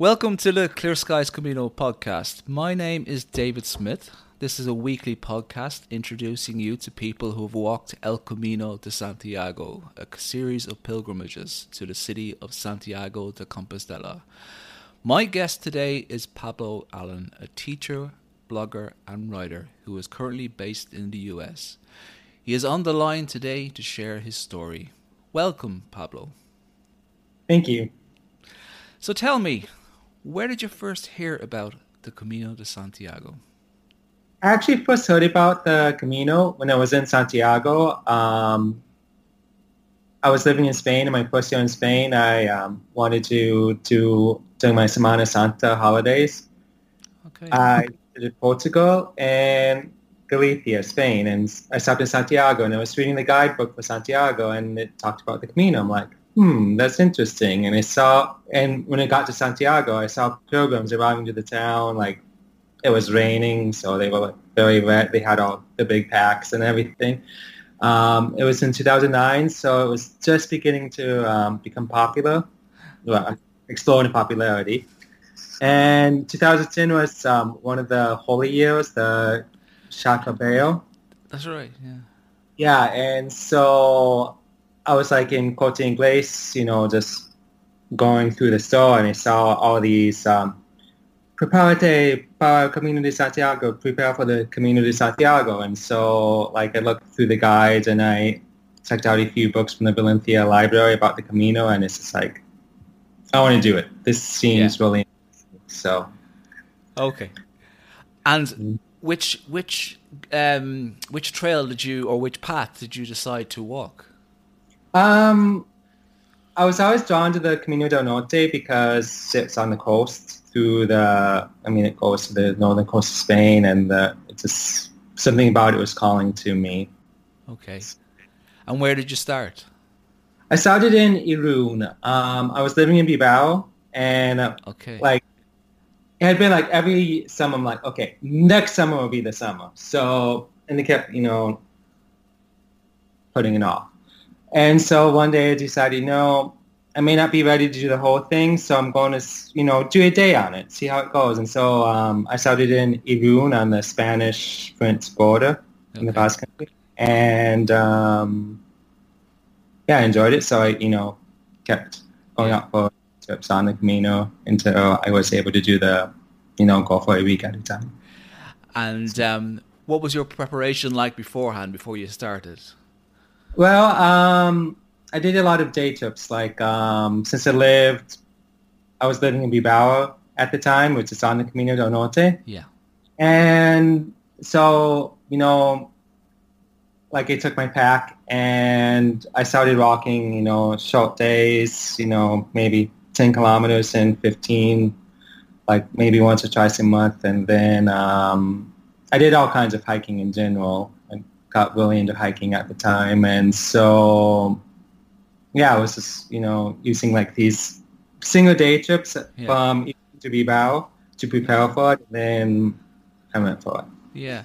Welcome to the Clear Skies Camino podcast. My name is David Smith. This is a weekly podcast introducing you to people who have walked El Camino de Santiago, a series of pilgrimages to the city of Santiago de Compostela. My guest today is Pablo Allen, a teacher, blogger, and writer who is currently based in the US. He is on the line today to share his story. Welcome, Pablo. Thank you. So tell me, where did you first hear about the Camino de Santiago? I actually first heard about the Camino when I was in Santiago. Um, I was living in Spain in my first year in Spain. I um, wanted to do during my Semana Santa holidays. Okay. I visited Portugal and Galicia, Spain, and I stopped in Santiago and I was reading the guidebook for Santiago and it talked about the Camino. I'm like, hmm, that's interesting. And I saw, and when I got to Santiago, I saw pilgrims arriving to the town. Like it was raining, so they were very wet. They had all the big packs and everything. Um, it was in 2009, so it was just beginning to um, become popular, well, explore in popularity. And 2010 was um, one of the holy years, the Xacobeo. That's right, yeah. Yeah, and so I was like in Corte Inglés, you know, just going through the store and I saw all these um, Prepárate para Camino de Santiago, prepare for the Camino de Santiago. And so like I looked through the guides and I checked out a few books from the Valencia library about the Camino and it's just like, I want to do it. This seems Yeah. really so. Okay. And which which um which trail did you or which path did you decide to walk? Um, I was always drawn to the Camino del Norte because it's on the coast through the, I mean, it goes to the northern coast of Spain and the, it's just something about it was calling to me. Okay. And where did you start? I started in Irun. Um, I was living in Bilbao and uh, Okay. like it had been like every summer I'm like, okay, next summer will be the summer. So, and they kept, you know, putting it off. And so one day I decided, no, I may not be ready to do the whole thing, so I'm going to, you know, do a day on it, see how it goes. And so um, I started in Irun on the Spanish-French border in the Basque Country. And um, yeah, I enjoyed it. So I, you know, kept going out for trips on the Camino until I was able to do the, you know, go for a week at a time. And um what was your preparation like beforehand before you started? Well, um, I did a lot of day trips. Like um, since I lived, I was living in Bilbao at the time, which is on the Camino del Norte. Yeah. And so, you know, like I took my pack and I started walking, you know, short days, you know, maybe 10 kilometers and 15, like maybe once or twice a month. And then um, I did all kinds of hiking in general. Got really into hiking at the time. And so, yeah, I was just, you know, using like these single day trips Yeah. from to Bilbao to prepare for it. And then I went for it. Yeah.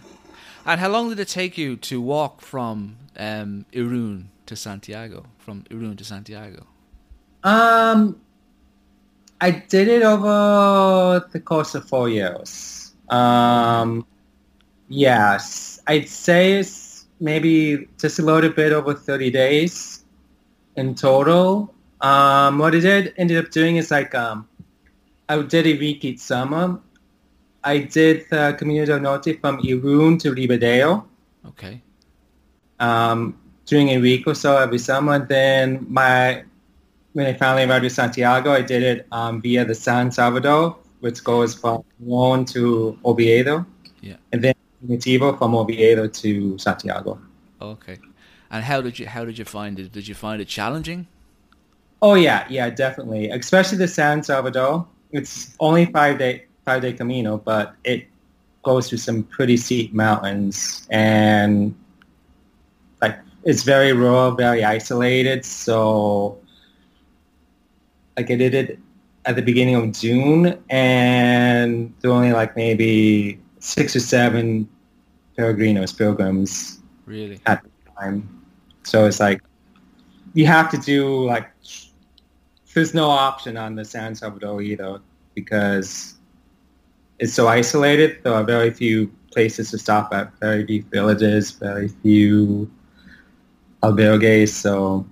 And how long did it take you to walk from um Irun to Santiago? From Irun to Santiago? Um, I did it over the course of four years. Um, yes, I'd say it's maybe just a little bit over 30 days in total. Um, what I did ended up doing is like um, I did a week each summer. I did the Camino del Norte from Irun to Ribadeo Okay. um, during a week or so every summer. Then my when I finally arrived to Santiago, I did it um, via the San Salvador, which goes from Leon to Oviedo, Yeah. and then Nativo from Oviedo to Santiago. Okay. And how did you how did you find it? Did you find it challenging? Oh yeah, yeah, definitely. Especially the San Salvador. It's only five day five day Camino, but it goes through some pretty steep mountains and like it's very rural, very isolated. So like I did it at the beginning of June and there were only like maybe six or seven peregrinos, pilgrims Really? at the time. So it's like you have to do like there's no option on the San Salvador either. because it's so isolated. There are very few places to stop at, very few villages, very few uh, albergues. So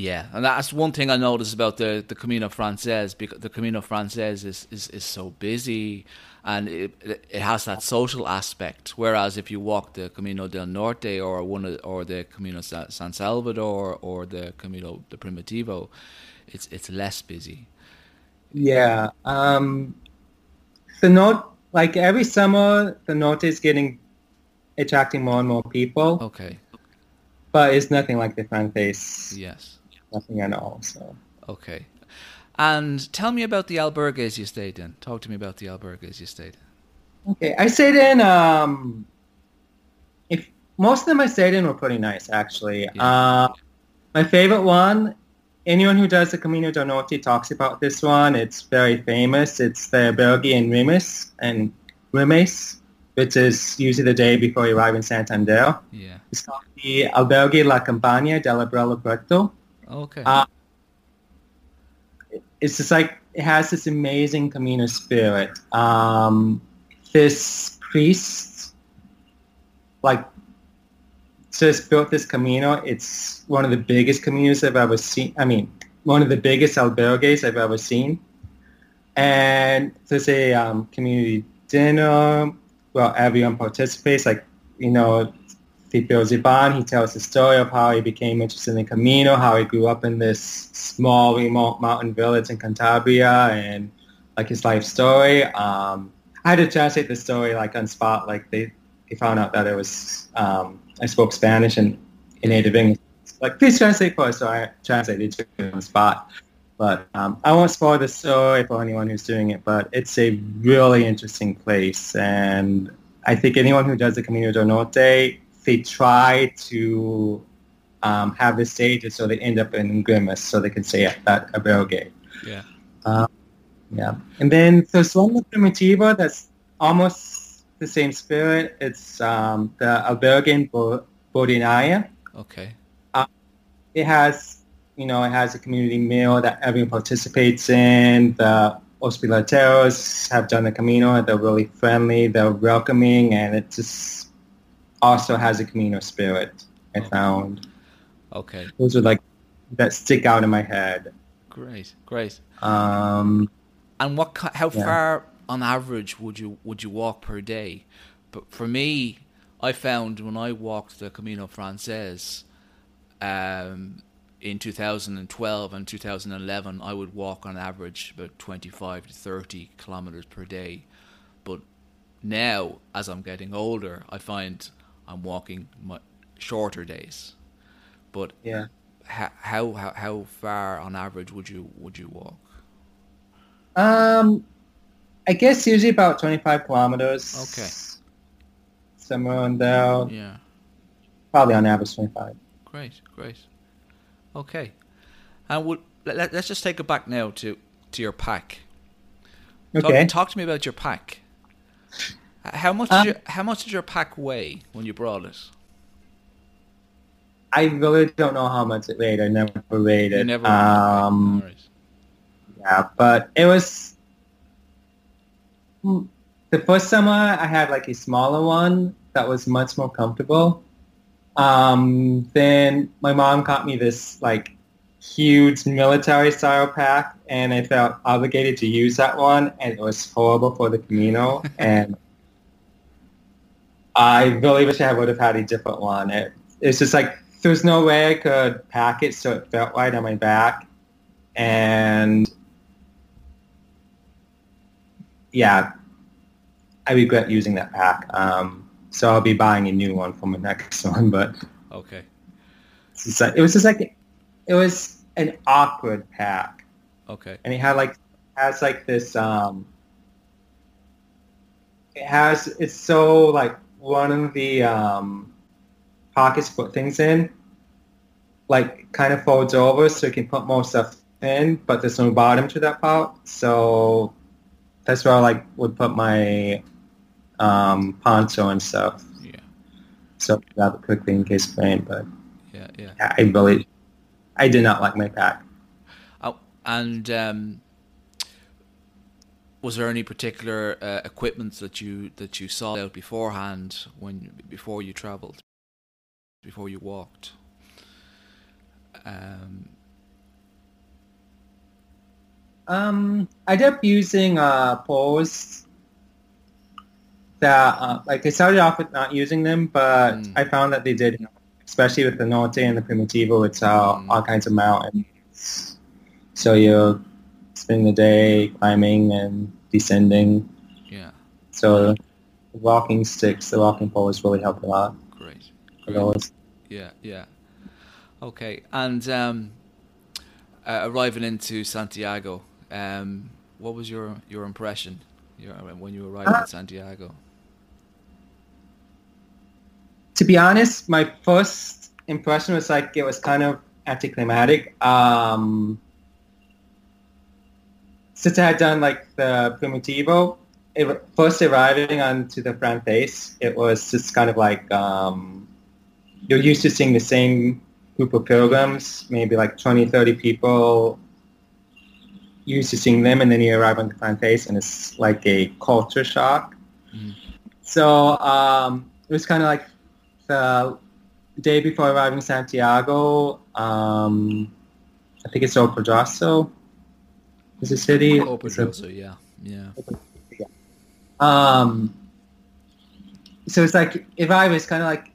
yeah, and that's one thing I noticed about the, the Camino Frances because the Camino Frances is, is, is so busy and it, it has that social aspect. Whereas if you walk the Camino del Norte or one of, or the Camino San Salvador or the Camino de Primitivo, it's it's less busy. Yeah, um, the north like every summer the norte is getting attracting more and more people. Okay, but it's nothing like the Frances. Yes, nothing at all. So okay, and tell me about the albergues you stayed in. Talk to me about the albergues you stayed in. Okay, I stayed in. Um, if most of them I stayed in were pretty nice, actually. Yeah. Uh, my favorite one. Anyone who does the Camino del Norte talks about this one. It's very famous. It's the albergue in Güemes and Güemes, which is usually the day before you arrive in Santander. Yeah. It's called the Albergue La Campana de la Brella Puerto. Okay. Uh, it's just like it has this amazing Camino spirit. Um, this priest, like, just built this Camino. It's one of the biggest Caminos I've ever seen. I mean, one of the biggest albergues I've ever seen. And there's a um, community dinner. Well, everyone participates. Like, you know, Filipe Ziban, he tells the story of how he became interested in Camino, how he grew up in this small, remote mountain village in Cantabria, and like his life story. Um, I had to translate the story like on spot. Like they, they found out that it was um, I spoke Spanish and in native English. Like please translate for us, so I translated it on the spot. But um, I won't spoil the story for anyone who's doing it. But it's a really interesting place, and I think anyone who does the Camino del Norte they try to um, have the stages so they end up in Güemes so they can say that albergue. Yeah. Um, yeah. And then there's one Primitiva that's almost the same spirit. It's um, the albergue in Bodenaya. Okay. Uh, it has, you know, it has a community meal that everyone participates in. The hospitaleros have done the Camino. They're really friendly. They're welcoming, and it's just also has a Camino spirit. I found. Okay. Those are like that stick out in my head. Great, great. Um, and what? How yeah. far on average would you would you walk per day? But for me, I found when I walked the Camino Frances um, in 2012 and 2011, I would walk on average about 25 to 30 kilometers per day. But now, as I'm getting older, I find I'm walking my shorter days. But yeah, how how how far on average would you would you walk? Um, I guess usually about 25 kilometers. Okay. Somewhere on there. Yeah. Probably on average 25. Great, great. Okay. And would let, us just take it back now to to your pack. Okay. Talk, talk to me about your pack. How much? Um, did your, how much did your pack weigh when you brought it? I really don't know how much it weighed. I never weighed it. You never. Um, right. Yeah, but it was hmm, the first summer. I had like a smaller one that was much more comfortable. Um, then my mom got me this like huge military style pack, and I felt obligated to use that one, and it was horrible for the Camino and. I really wish I would have had a different one. It, it's just like there's no way I could pack it so it felt right on my back, and yeah, I regret using that pack. Um, so I'll be buying a new one for my next one. But okay, like, it was just like it was an awkward pack. Okay, and it had like has like this. Um, it has it's so like one of the um, pockets put things in, like kind of folds over so you can put more stuff in, but there's no bottom to that part. So that's where I like would put my um, poncho and stuff. Yeah. So grab it quickly in case of rain, but yeah, yeah. I really, I did not like my pack. Oh, and um, was there any particular uh, equipment that you that you saw out beforehand when before you travelled, before you walked? Um, um, I ended up using uh, poles that, uh, like, I started off with not using them, but mm. I found that they did, especially with the Norte and the Primitivo, it's uh, mm. all kinds of mountains. So you're spending the day climbing and descending. Yeah. So the walking sticks, the walking poles really helped a lot. Great. Great. Yeah, yeah. Okay, and um, uh, arriving into Santiago, um, what was your your impression your, when you arrived uh, in Santiago? To be honest, my first impression was like it was kind of anticlimactic. Um, since I had done like the Primitivo, it, first arriving onto the Frances, it was just kind of like um, you're used to seeing the same group of pilgrims, maybe like 20, 30 people used to seeing them and then you arrive on the Frances and it's like a culture shock. Mm. So um, it was kind of like the day before arriving in Santiago, um, I think it's El Pedrouzo is a city. El Pedrouzo, yeah. Yeah. Um, so it's like if I was kind of like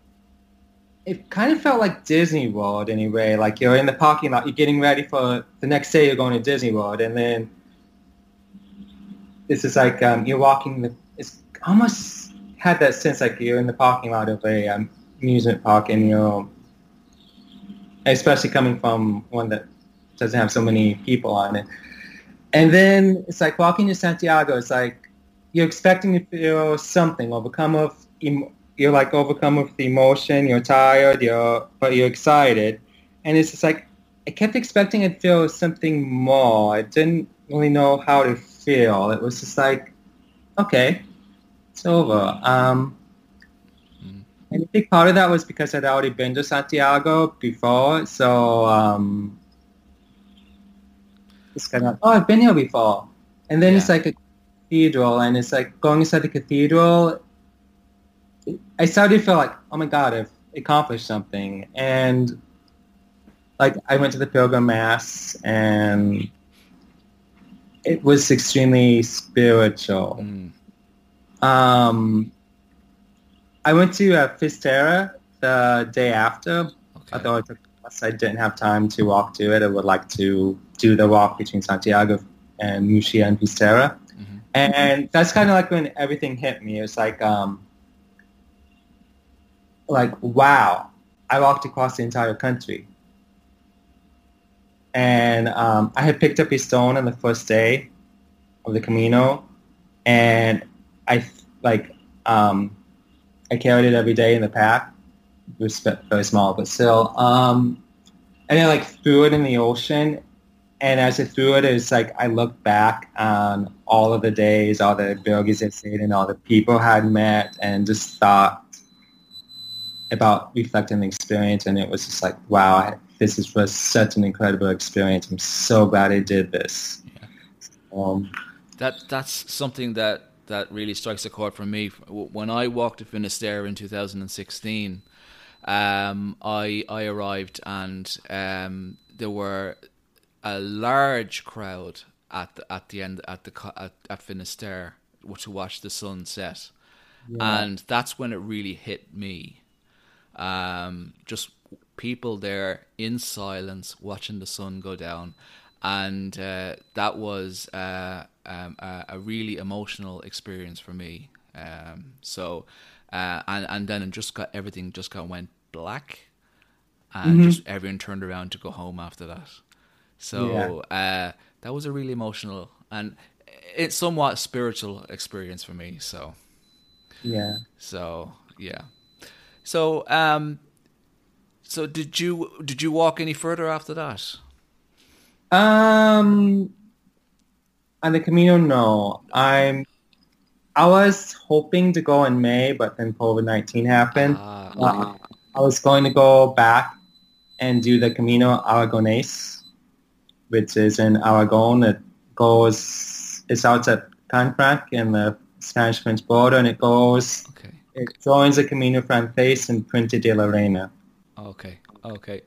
it kind of felt like Disney World anyway. Like you're in the parking lot, you're getting ready for the next day. You're going to Disney World, and then this is like um, you're walking. The, it's almost had that sense like you're in the parking lot of a um, amusement park, and you're especially coming from one that doesn't have so many people on it. And then it's like walking to Santiago. It's like you're expecting to feel something, overcome of you're like overcome with the emotion. You're tired. You're but you're excited, and it's just like I kept expecting to feel something more. I didn't really know how to feel. It was just like, okay, it's over. Um, mm. And a big part of that was because I'd already been to Santiago before, so um, of like, oh, I've been here before. And then yeah. it's like a cathedral, and it's like going inside the cathedral I started to feel like, oh my God, I've accomplished something. And like I went to the Pilgrim Mass and it was extremely spiritual. Mm. Um, I went to uh, Finisterre the day after. Okay. Although I took I didn't have time to walk to it. I would like to do the walk between Santiago and Muxía and Finisterre. Mm-hmm. And that's kind of like when everything hit me. It was like, um, like, wow, I walked across the entire country. And um, I had picked up a stone on the first day of the Camino, and I like um, I carried it every day in the pack. Was very small, but still. Um, and I like threw it in the ocean, and as I threw it, it's like I looked back on all of the days, all the birdies I'd seen, and all the people I had met, and just thought about reflecting the experience, and it was just like, wow, this is was such an incredible experience. I'm so glad I did this. Yeah. Um, that that's something that that really strikes a chord for me. When I walked to Finisterre in 2016, um, I I arrived and um, there were a large crowd at the, at the end at the at, at Finisterre to watch the sunset, yeah. and that's when it really hit me um, just people there in silence watching the sun go down. And uh, that was uh, um, a, a, really emotional experience for me. Um, so, uh, and and then it just got everything just got went black, and mm-hmm. just everyone turned around to go home after that. So yeah. Uh, that was a really emotional and it's somewhat spiritual experience for me. So yeah. So yeah. So, um, so did you did you walk any further after that? Um, on the Camino, no. I'm. I was hoping to go in May, but then COVID nineteen happened. Ah, okay. uh, I was going to go back and do the Camino Aragonés, which is in Aragon. It goes. It's out at Canfranc in the Spanish-French border, and it goes, Okay. it joins the Camino Francés in Puente de la Reina. Okay. Okay.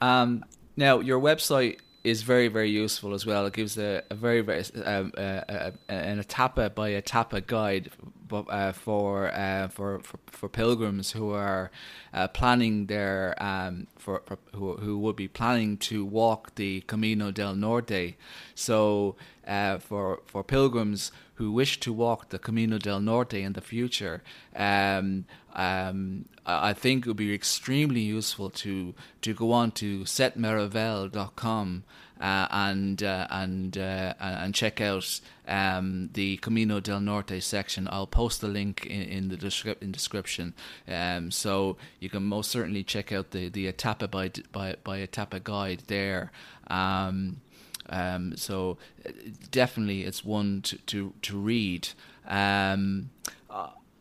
Um, now your website is very very useful as well. It gives a, a very very um, uh, uh, an etapa by etapa guide, but uh, for, uh, for for for pilgrims who are uh, planning their um for, for who who would be planning to walk the Camino del Norte. So uh, for for pilgrims who wish to walk the Camino del Norte in the future, um, um, I think it would be extremely useful to to go on to setmaravel.com uh, and uh, and uh, and check out um, the Camino del Norte section. I'll post the link in, in the descrip- in description, um, so you can most certainly check out the the etapa by by by etapa guide there. Um, um, so uh, definitely, it's one to to, to read. Um,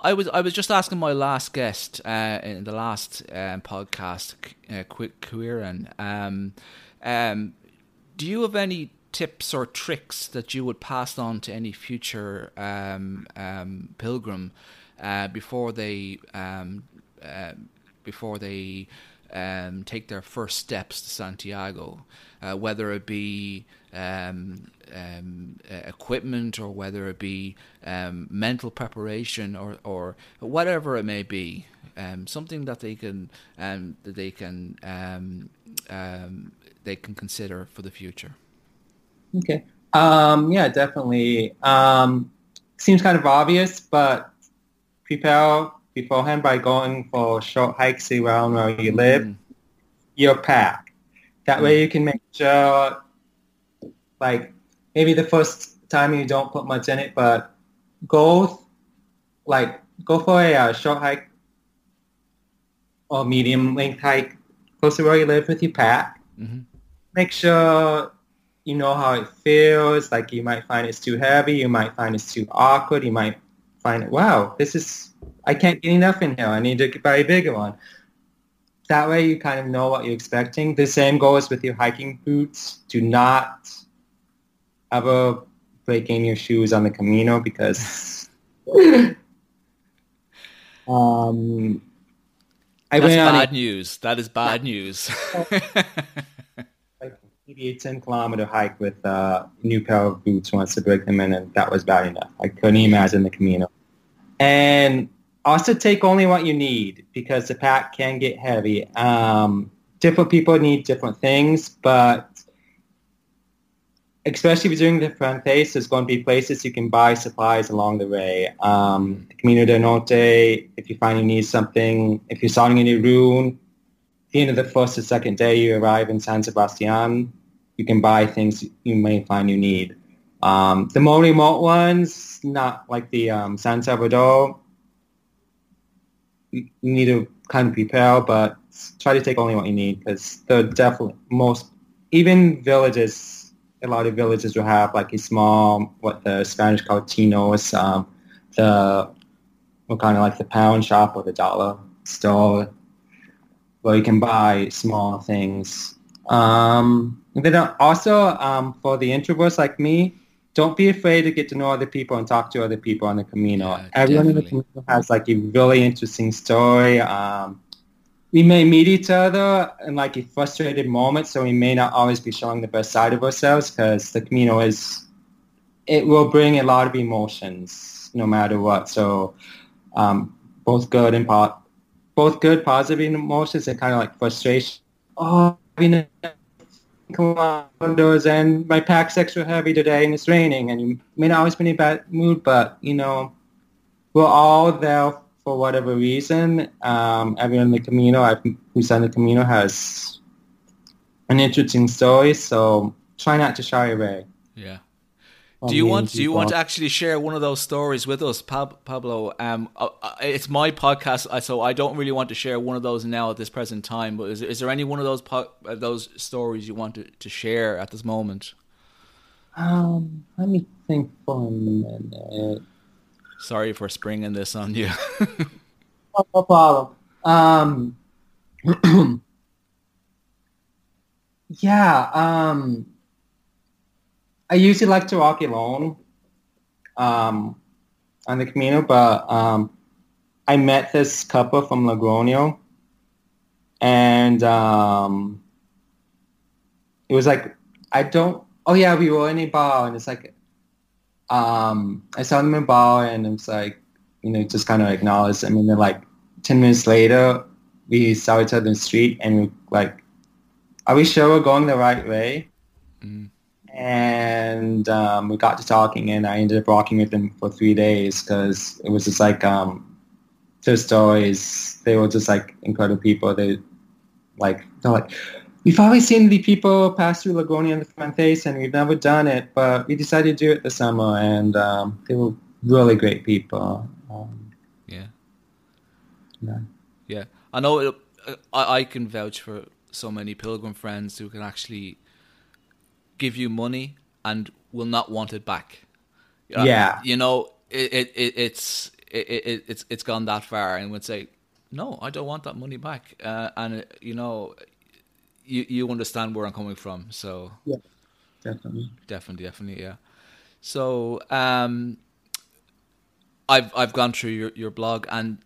I was I was just asking my last guest uh, in the last um, podcast, uh, Quick Kieran. Um, um, do you have any tips or tricks that you would pass on to any future um, um, pilgrim uh, before they um, uh, before they um, take their first steps to Santiago, uh, whether it be um, um, equipment or whether it be mental preparation or, or whatever it may be, something that they can that they can um, they can consider for the future. Okay. Um, yeah, definitely. Um, seems kind of obvious, but prepare beforehand by going for short hikes around where you live. Mm. Your pack. That way you can make sure, like, maybe the first time you don't put much in it, but go, like, go for a uh, short hike or medium length hike close to where you live with your pack hmm make sure you know how it feels. Like you might find it's too heavy. You might find it's too awkward. You might find it, wow, this is, I can't get enough in here. I need to buy a bigger one. That way you kind of know what you're expecting. The same goes with your hiking boots. Do not ever break in your shoes on the Camino because um, I That's went on a bad news. That is bad news. like maybe a 10 kilometer hike with a new pair of boots once to break them in and that was bad enough. I couldn't imagine the Camino. And also take only what you need because the pack can get heavy. Um, different people need different things, but especially if you're doing the Frances, there's going to be places you can buy supplies along the way. Um, Camino del Norte, if you find you need something, if you're starting a new route, at the end of the first or second day you arrive in San Sebastian, you can buy things you may find you need. Um, the more remote ones, not like the um, San Salvador, you you need to kind of prepare, but try to take only what you need because they're definitely most, even villages, a lot of villages will have like a small, what the Spanish call chinos, um, the, well, kind of like the pound shop or the dollar store where you can buy small things. Um, and then also um, for the introverts like me, don't be afraid to get to know other people and talk to other people on the Camino. Yeah, Everyone in the definitely. Camino has like a really interesting story. Um, we may meet each other in like a frustrated moment, so we may not always be showing the best side of ourselves because the Camino is, it will bring a lot of emotions no matter what. So um, both good and po- both good positive emotions and kind of like frustration. Oh, I mean, kilometers and my pack's extra heavy today and it's raining and you may not always be in a bad mood, but you know, we're all there for whatever reason. Um, everyone in the Camino, I've, who's on the Camino has an interesting story, so try not to shy away. yeah. Do you want do you want to actually share one of those stories with us, Pab- Pablo? Um, uh, uh, it's my podcast, uh, so I don't really want to share one of those now at this present time. But is, is there any one of those po- uh, those stories you want to, to share at this moment? Um, let me think for a minute. Sorry for springing this on you. No problem. Um, yeah, um, I usually like to walk alone. um, on the Camino, but um, I met this couple from Logroño, and um, it was like I don't. Oh yeah, we were in a bar, and it's like um, I saw them in a bar, and it's like you know just kind of acknowledged. I mean, then like ten minutes later, we saw each other in the street, and we like, are we sure we're going the right way? Mm. And um, we got to talking, and I ended up walking with them for three days because it was just like um, their stories. They were just like incredible people. They like they're like we've always seen the people pass through Logroño and the Frances, and we've never done it, but we decided to do it this summer, and um, they were really great people. Um, Yeah. yeah. Yeah, I know. It, uh, I I can vouch for so many pilgrim friends who can actually give you money and will not want it back. Uh, Yeah. you know, it, it, it it's it, it it's it's gone that far, and would say, no, I don't want that money back. Uh, and uh, you know, you you understand where I'm coming from, so yeah, Definitely. definitely, definitely, yeah. So, um, I've I've gone through your, your blog, and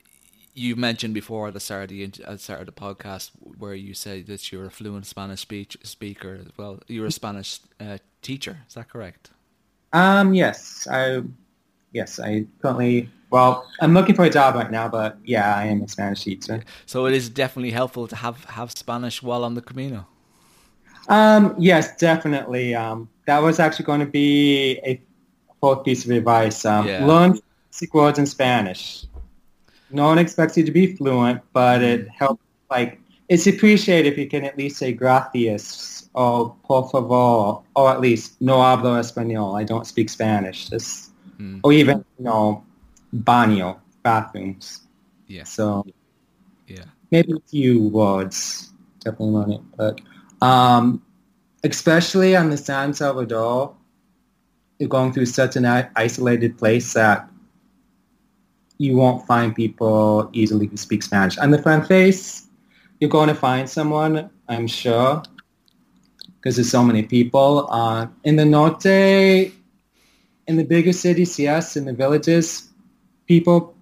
you mentioned before at the start of the at the start of the podcast where you said that you're a fluent Spanish speech speaker as well. You're a Spanish uh, teacher, is that correct? Um, yes, I, yes, I currently, well, I'm looking for a job right now, but yeah, I am a Spanish teacher. So it is definitely helpful to have have Spanish while on the Camino. Um, yes, definitely. Um, that was actually going to be a fourth piece of advice. Um, Yeah. learn basic words in Spanish. No one expects you to be fluent, but it helps, like, it's appreciated if you can at least say gracias or por favor, or at least no hablo español. I don't speak Spanish. Just, Mm. or even, you know, baño, bathrooms. Yeah, So yeah, maybe a few words. Definitely learn it. But um, especially on the San Salvador, you're going through such an isolated place that you won't find people easily who speak Spanish. On the Frances, you're going to find someone, I'm sure, because there's so many people. Uh, in the Norte, in the bigger cities, yes, in the villages, people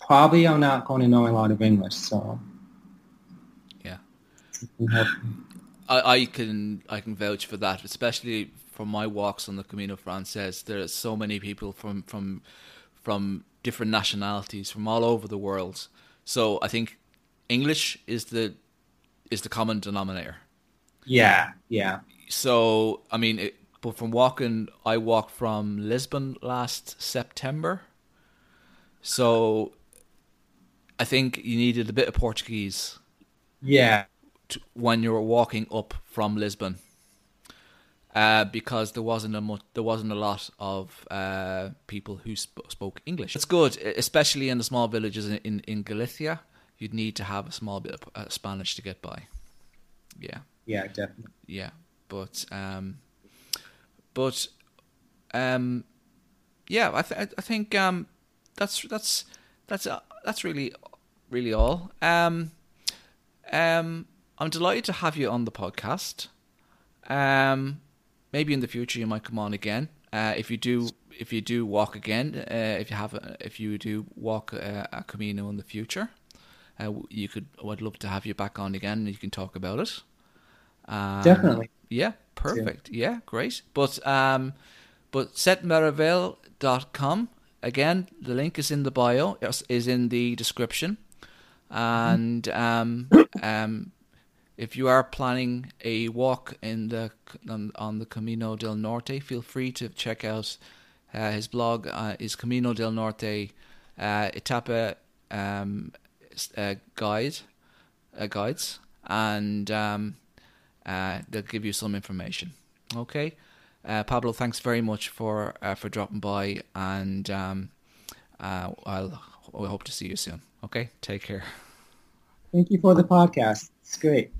probably are not going to know a lot of English, so yeah. it can help. I, I can I can vouch for that, especially from my walks on the Camino Frances. There are so many people from from from different nationalities from all over the world. So I think English is the is the common denominator. Yeah, yeah. So I mean, it, but from walking, I walked from Lisbon last September. So I think you needed a bit of Portuguese Yeah, to, when you were walking up from Lisbon, uh, because there wasn't a much, there wasn't a lot of uh, people who sp- spoke English. It's good, especially in the small villages in, in, in Galicia. You'd need to have a small bit of uh, Spanish to get by. Yeah, yeah, definitely. yeah, but um, but um, yeah, I th- I think um, that's that's that's uh, that's really really all. Um, um, I'm delighted to have you on the podcast. Um, maybe in the future you might come on again. Uh, if you do, if you do walk again, uh, if you have, a, if you do walk a, a Camino in the future, uh, you could. I'd love to have you back on again, and you can talk about it. Um, Definitely. Yeah, perfect. Yeah, great. But um, but setmaravel.com again. The link is in the bio. Is is in the description, and um, um, if you are planning a walk in the on, on the Camino del Norte, feel free to check out uh, his blog. Uh, is Camino del Norte uh, Etapa um, uh, guide uh, guides, and um, uh, they'll give you some information. Okay, uh, Pablo, thanks very much for uh, for dropping by, and um, uh, I'll I hope to see you soon. Okay, take care. Thank you for the podcast. It's great.